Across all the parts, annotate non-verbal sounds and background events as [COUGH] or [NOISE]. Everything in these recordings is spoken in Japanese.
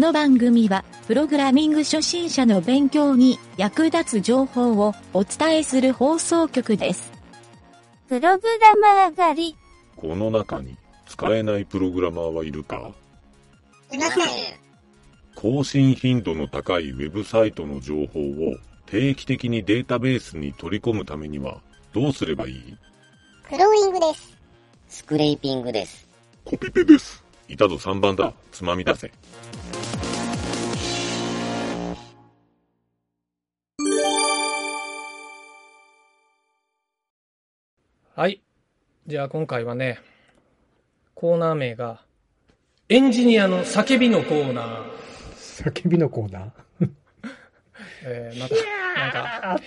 の番組は、プログラミング初心者の勉強に役立つ情報をお伝えする放送局です。プログラマー狩り。この中に使えないプログラマーはいるか？いません。更新頻度の高いウェブサイトの情報を定期的にデータベースに取り込むためにはどうすればいい？クローイングです。スクレーピングです。コピペです。いたぞ3番だ。つまみ出せ。はい。じゃあ今回はね、コーナー名が、エンジニアの叫びのコーナー。叫びのコーナー？[LAUGHS] えー、また、なんか。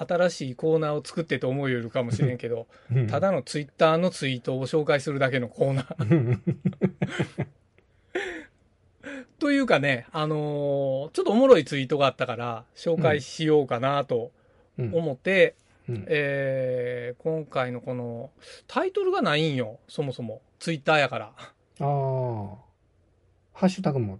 [LAUGHS] 新しいコーナーを作ってと思いよるかもしれんけど、うんただのツイッターのツイートを紹介するだけのコーナー。[LAUGHS] というかね、あのーちょっとおもろいツイートがあったから、紹介しようかなとうん思って、うんえー今回のこの、タイトルがないんよ、そもそも。ツイッターやから。ああ。ハッシュタグも。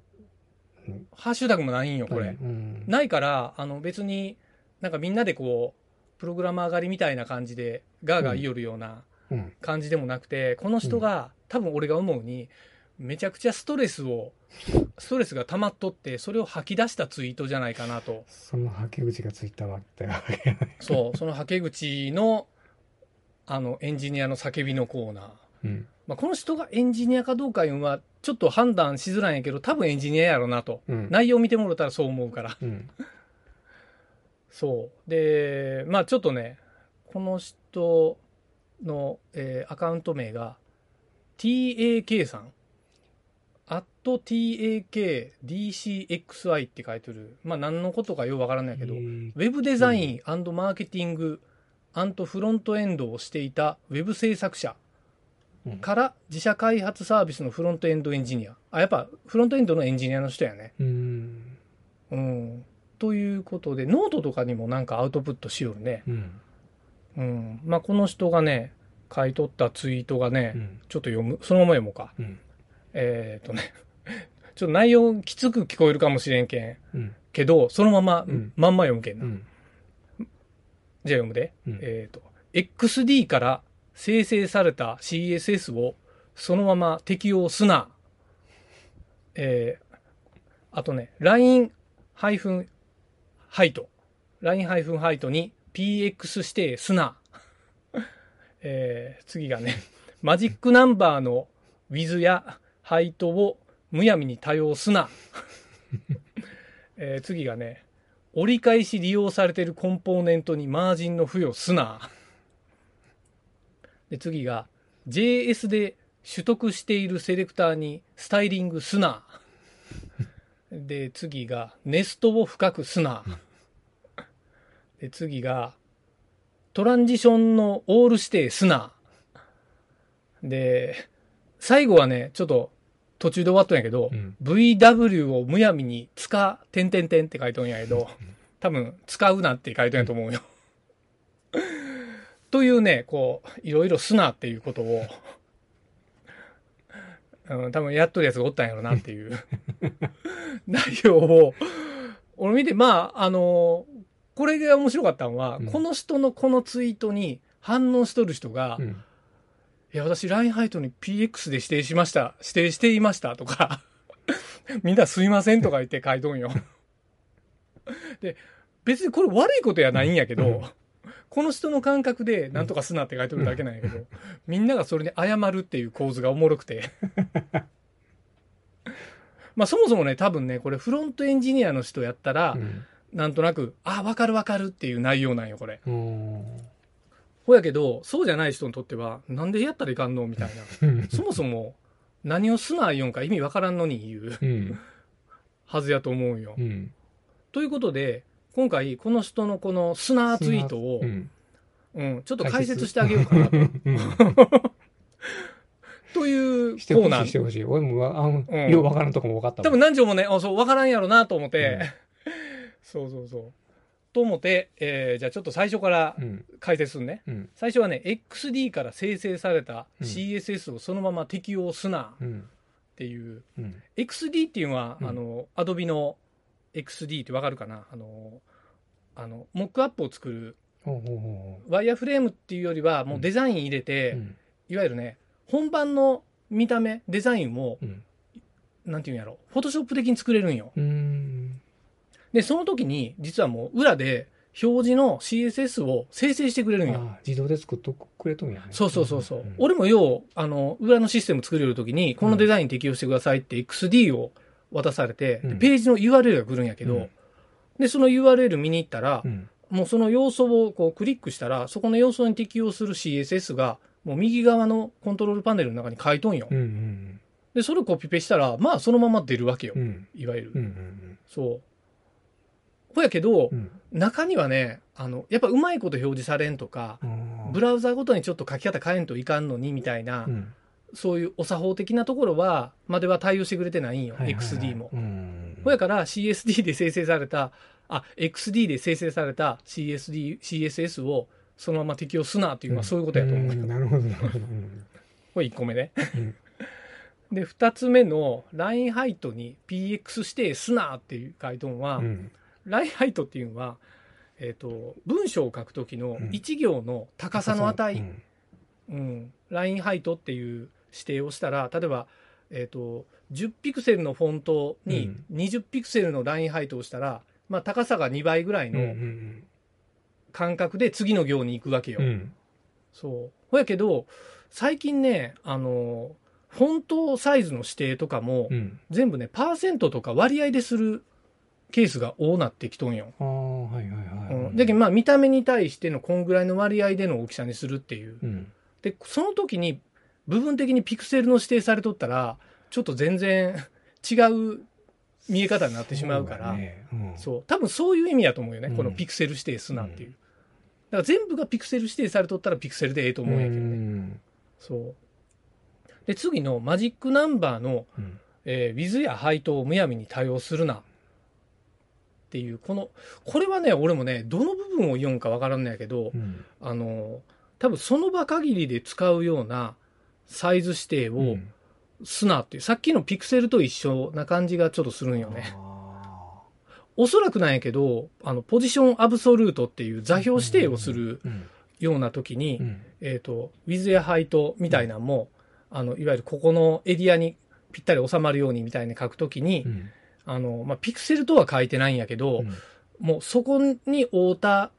ハッシュタグもないんよ、これ。うん。ないから、あの別になんかみんなでこう、プログラマー狩りみたいな感じで、ガーガー言いよるようなうん。感じでもなくて、この人が、多分俺が思うに、めちゃくちゃストレスを、ストレスが溜まっとって、それを吐き出したツイートじゃないかなと。そのはけ口がついたわけだ。そう、その吐け口の、あの、エンジニアの叫びのコーナー。うん。まあ、この人がエンジニアかどうかいうのは、ちょっと判断しづらいんやけど、多分エンジニアやろなと。うん。内容見てもらったらそう思うから。うん。そう。で、まあちょっとね、この人の、えーアカウント名が TAK さん。At TAKDCXI って書いてる。まあ何のことかよくわからないけど、えーウェブデザインマーケティングフロントエンドをしていたウェブ制作者うんから自社開発サービスのフロントエンドエンジニア。あ、やっぱフロントエンドのエンジニアの人やね。うん。うん。ということで、ノートとかにもなんかアウトプットしよるね。うん。うん。まあ、この人がね、書いとったツイートがね、うん。ちょっと読む、そのまま読もうか。うん。えっ、とね、[LAUGHS] ちょっと内容きつく聞こえるかもしれんけん。うん。けど、そのまま、うんまんま読むけんな。うん。じゃあ読むで。うんえっ、と、XD から生成された CSS をそのまま適用すな。えーあとね、line ハイフンハイト。line ハイフンハイトに PX 指定すな。[LAUGHS] えー次がね、マジックナンバーの with やハイトをむやみに多用すな。えー次がね、折り返し利用されているコンポーネントにマージンの付与すな。で、次が、JS で取得しているセレクターにスタイリングすな。で、次が、ネストを深くすな。で、次が、トランジションのオール指定すな。で、最後はね、ちょっと途中で終わったんやけど、うん VW をむやみに使、点々点って書いとんやけど、多分使うなって書いとんやと思うよ。[LAUGHS] というね、こう、いろいろすなっていうことを、うん、多分やっとるやつがおったんやろなっていう [LAUGHS] 内容を、俺見て、まあ、あのこれが面白かったのは、うんこの人のこのツイートに反応しとる人が、うん。いや、私、ラインハイトに PX で指定しました。指定していましたとか、[LAUGHS] みんなすいませんとか言って書いとんよ。[LAUGHS] で、別にこれ悪いことやないんやけど、この人の感覚でなんとかすなって書いとるだけなんやけど、みんながそれに謝るっていう構図がおもろくて。[LAUGHS] まあそもそもね、多分ね、これフロントエンジニアの人やったら、うん。なんとなく、あ、わかるわかるっていう内容なんよ、これ。うん。ほやけど、そうじゃない人にとっては、なんでやったらいかんのみたいな。うん。そもそも何をすな言うんか意味わからんのに言ううん。はずやと思うよ。うん。ということで、今回この人のこのスナーツイートを、うん。うん、ちょっと解説してあげようかなと。というコしてほしい、ーナー。してほしい。俺もわ、あの、うんようわからんとこも分かった多分何条もね、あそう、わからんやろなと思って、うんそうそうそう。と思って、えーじゃあちょっと最初からうん。解説するね。うん。最初はね、XD から生成されたうん CSS をそのまま適用すな。うん。っていう、うん。XD っていうのは、うんあの、アドビの XD ってわかるかな？あの、あの、モックアップを作る、ワイヤーフレームっていうよりは、もうデザイン入れて。いわゆるね、本番の見た目、デザインも、うん。なんていうんやろ、フォトショップ的に作れるんよ。うーん。で、その時に、実はもう裏で、表示の CSS を生成してくれるんよ。ああ、自動で作っとくれとんやね。そうそうそうそう。ん俺もよう、あの、裏のシステム作れるときに、このデザイン適用してくださいって XD を渡されて、でうんページの URL が来るんやけど、うんで、その URL 見に行ったらう、ん。もうその要素をこうクリックしたら、そこの要素に適用する CSS が、もう右側のコントロールパネルの中に書いとんよ。うんうんで、それをコピペしたら、まあそのまま出るわけようん。う。ん。いわゆる。うんうんそう。ほやけど、うん。中にはね、あの、やっぱうまいこと表示されんとか、うん。ブラウザごとにちょっと書き方変えんといかんのにみたいな、うん。そういうお作法的なところは、までは対応してくれてないんよ、はいはいはい XD も。うん。ほやから CSD で生成された、あ、XD で生成された CSD、CSS をそのまま適用すなっていうのはそういうことやと思うよ。んなるほど、なるほど。うんこれ1個目ね。うんで、2つ目のラインハイトに PX 指定すなっていう回答は、うん。ラインハイトっていうのは、えっ、と、文章を書くときのうん1行の高さの値、うんうん、ラインハイトっていう指定をしたら、例えば、えっ、と、10ピクセルのフォントに20ピクセルのラインハイトをしたら、まあ高さが2倍ぐらいのん間隔で次の行に行くわけよ。うん。そう。ほやけど、最近ね、あの、フォントサイズの指定とかも、うん。全部ね、パーセントとか割合でするケースが多なってきとんよ。ああ、はいはいはい。うん、だけどまあ見た目に対してのこんぐらいの割合での大きさにするっていう。うん。で、その時に部分的にピクセルの指定されとったら、ちょっと全然 [LAUGHS] 違う見え方になってしまうから、そうだねうんそう。多分そういう意味やと思うよね。うんこのピクセル指定すなっていう。だから全部がピクセル指定されとったらピクセルでええと思うんやけどね。うんそう。で、次のマジックナンバーの、うんえー、Wiz や配当をむやみに対応するな。っていう、この、これはね、俺もね、どの部分を言うんかわからんのやけど、うん。あの、多分その場限りで使うようなサイズ指定をうん。すなっていう、さっきのピクセルと一緒な感じがちょっとするんよね。あおそらくなんやけど、あの、ポジションアブソルートっていう座標指定をするーうん。ような時に、うん。えっ、と、ウィズやハイトみたいなのも、あの、いわゆるここのエリアにぴったり収まるようにみたいに書くときに、うんあの、まあ、ピクセルとは書いてないんやけど、うん。もうそこに合うた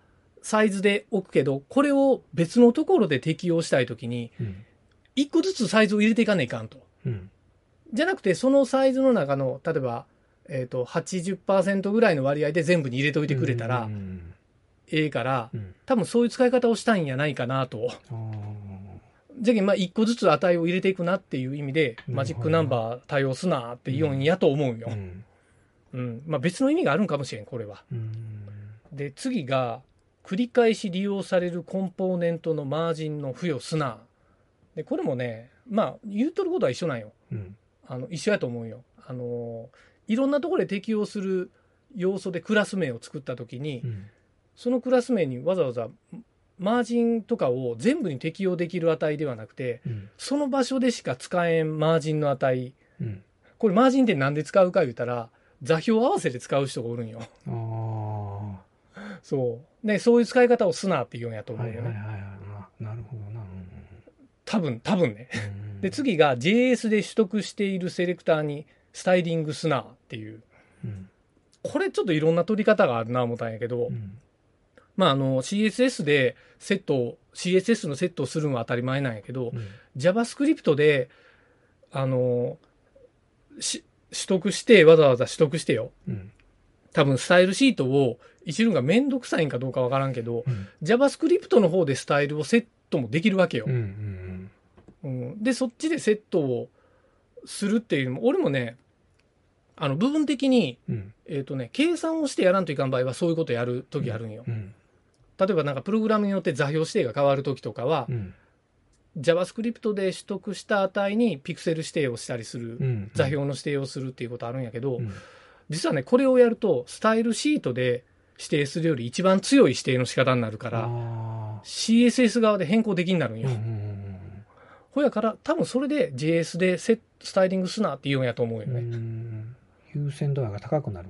サイズで置くけど、これを別のところで適用したいときに、うん。一個ずつサイズを入れていかないかんと。うん。じゃなくて、そのサイズの中の、例えば、えっ、と、80%ぐらいの割合で全部に入れといてくれたらう、んええから、うん。多分そういう使い方をしたいんやないかなと。じゃけんまあ一個ずつ値を入れていくなっていう意味で、うん。マジックナンバー対応すなって言うんやと思うよ。う。んうん。まあ別の意味があるんかもしれん、これは。うんで、次が、繰り返し利用されるコンポーネントのマージンの付与すな。で、これもね、まあ言うとることは一緒なんよ。うんあの、一緒やと思うよ。あの、いろんなところで適用する要素でクラス名を作ったときに、うんそのクラス名にわざわざマージンとかを全部に適用できる値ではなくて、うんその場所でしか使えんマージンの値。うんこれマージンって何で使うか言ったら、座標合わせで使う人がおるんよ。あそう。で、そういう使い方をすなって言うんやとあ思よね。はいうはいはいはいななるほどな多分、多分ね。うんで、次が JS で取得しているセレクターにスタイリングすなっていう。うんこれちょっといろんな取り方があるな思ったんやけど、うんまああの CSS でセットを、CSS のセットをするのは当たり前なんやけど、うん JavaScript で、あの、し取得して、わざわざ取得してよ。うん。多分スタイルシートを一るのがめんどくさいんかどうかわからんけど、うん。JavaScript の方でスタイルをセットもできるわけよ。うんう。んうん。で、そっちでセットをするっていうのも、俺もね、あの、部分的に、うん。えっ、とね、計算をしてやらんといかん場合はそういうことやるときあるんよ。うん。例えばなんかプログラムによって座標指定が変わるときとかはう、ん JavaScript で取得した値にピクセル指定をしたりする、うん座標の指定をするっていうことあるんやけど、うん実はね、これをやると、スタイルシートで指定するより一番強い指定の仕方になるから、あ CSS 側で変更できになるんよ。ーうんうんほやから、多分それで JS でセスタイリングすなって言うんやと思うようね。ん。優先度合いが高くなる。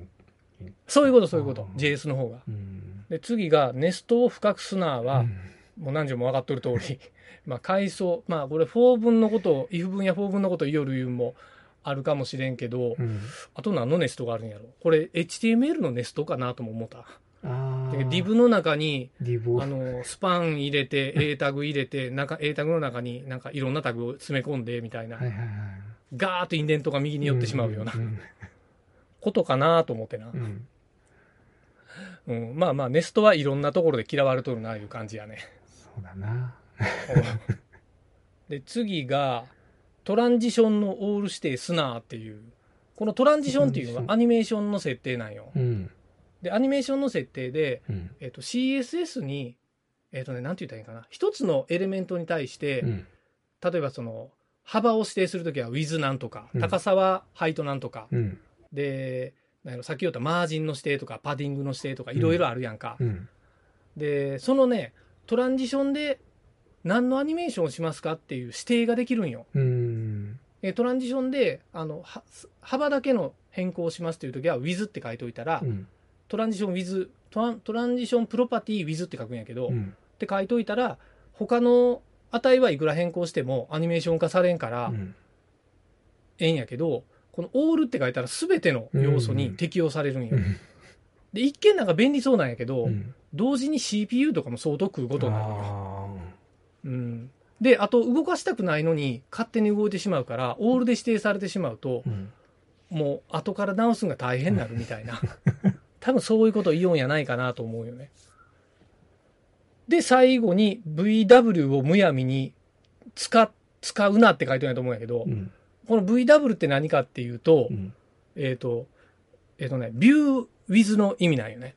そういうこと、そういうこと JS の方が。うん。で、次が、ネストを深くすなは、うんもう何十も分かっとる通り、[LAUGHS] まあ、階層、まあ、これ、4分のことを、if 分や4分のことを言う理由もあるかもしれんけど、うん。あと何のネストがあるんやろ？これ、HTML のネストかなとも思った。ああ。で div の中に、ディブあの、スパン入れて、[LAUGHS] A タグ入れて、なんか A タグの中になんかいろんなタグを詰め込んでみたいな、はいはいはい。ガーッとインデントが右に寄ってしまうようなうんことかなと思ってなう。ん。うん、まあまあ、ネストはいろんなところで嫌われとるな、いう感じやね。そうだな。[LAUGHS] で、次が、トランジションのオール指定スナーっていう、このトランジションっていうのはアニメーションの設定なんよ。うん。で、アニメーションの設定で、うん。えっと、CSS に、えっとね、なんて言ったらいいかな。一つのエレメントに対して、うん。例えばその、幅を指定するときは width なんとか、うん高さは height なんとか、うん。で、さっき言った margin の指定とか、 padding の指定とか、いろいろあるやんか。うん。で、そのね、 transition で何のアニメーションをしますかっていう指定ができるんよ。うん。え transition で、あの、は幅だけの変更をしますというときは width って書いておいたら、うん。トランジション with、トラントランジションプロパティ with って書くんやけど、っうん。て書いといたら、他の値はいくら変更してもアニメーション化されんから、うん。ええんやけど、このオールって書いたら全ての要素に適用されるんよ。で、一見なんか便利そうなんやけど、うん。同時に CPU とかも相当食うことになるうん。で、あと動かしたくないのに勝手に動いてしまうから、オールで指定されてしまうとー、うん。もう後から直すのが大変になるみたいな。[LAUGHS] 多分そういうことを言おうんやないかなと思うよね。で、最後に VW をむやみに使、使うなって書いてるんやと思うんやけど、うん。この VW って何かっていうと、うん。えっ、と、えっ、とね、ビューウィズの意味なんよね。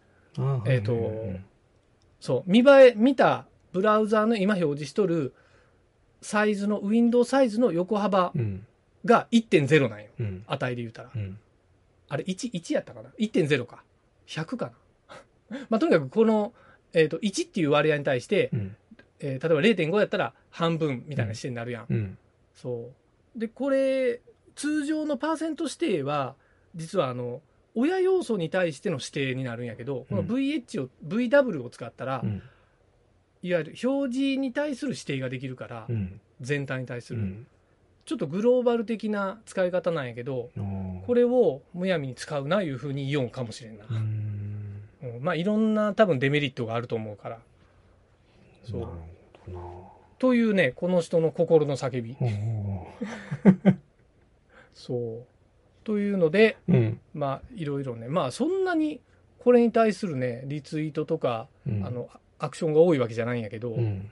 えーとはいはいはいそう。見栄え、見たブラウザーの今表示しとるサイズの、ウィンドウサイズの横幅うん。が1.0なんよ。うん。値で言うたら。うん。あれ、1、1やったかな ?1.0 か。100かな？[LAUGHS] まあ、とにかくこの、えっ、と、1っていう割合に対して、うん。えー例えば0.5やったら半分みたいな視点になるやん。うん。そう。で、これ、通常のパーセント指定は、実はあの、親要素に対しての指定になるんやけど、このうん VH を、VW を使ったら、うん。いわゆる表示に対する指定ができるから、うん。全体に対する、うん。ちょっとグローバル的な使い方なんやけど、ここれをむやみに使うないうふうに言おうかもしれんな。うーん。うんまあいろんな多分デメリットがあると思うから。そう。というね、この人の心の叫び。お [LAUGHS] そう。というので、ーうん。まあいろいろね、まあそんなにこれに対するね、リツイートとか、うんあの、アクションが多いわけじゃないんやけど、うん。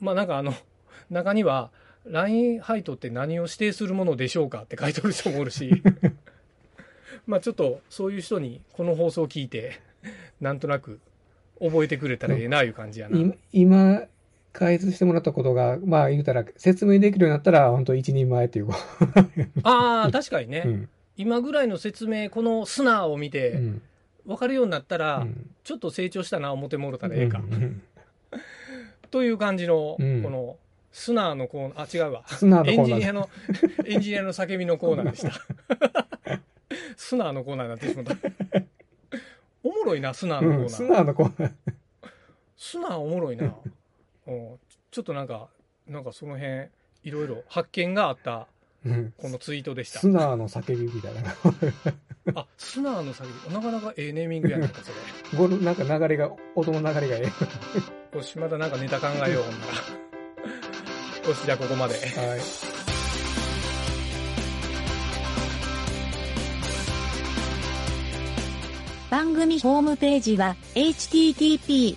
まあなんかあの、[LAUGHS] 中には、LINE ハイトって何を指定するものでしょうかって書いてる人もおるし、[LAUGHS] まあちょっとそういう人にこの放送を聞いて、なんとなく覚えてくれたらええないう感じやな。い今、解説してもらったことが、まあ言うたら、説明できるようになったら、本当一人前っていうか。[LAUGHS] ああ、確かにね、うん。今ぐらいの説明、このスナーを見うてん。分かるようになったら、うんちょっと成長したな思ってもろたらええか。うん [LAUGHS] という感じの、うんこのスナーのコーナー、あ、違うわ。スナーのエコーナーンジニアの、[LAUGHS] エンジニアの叫びのコーナーでした。スナーのコーナーになってしまった。おもろいな、スナーのコーナー。うん。スナーのコーナー。スナーおもろいな。うんちょっとなんか、なんかその辺、いろいろ発見があった、うん。このツイートでしたス。ナーの叫びみたいな。あ、スナーの叫び、なかなかええネーミングやなんかそれ。ゴルなんか流れが、音の流れがえよし、まだなんかネタ考えよう、ほんなら。よし、じゃあここまで。え。はい。番組ホームページは http://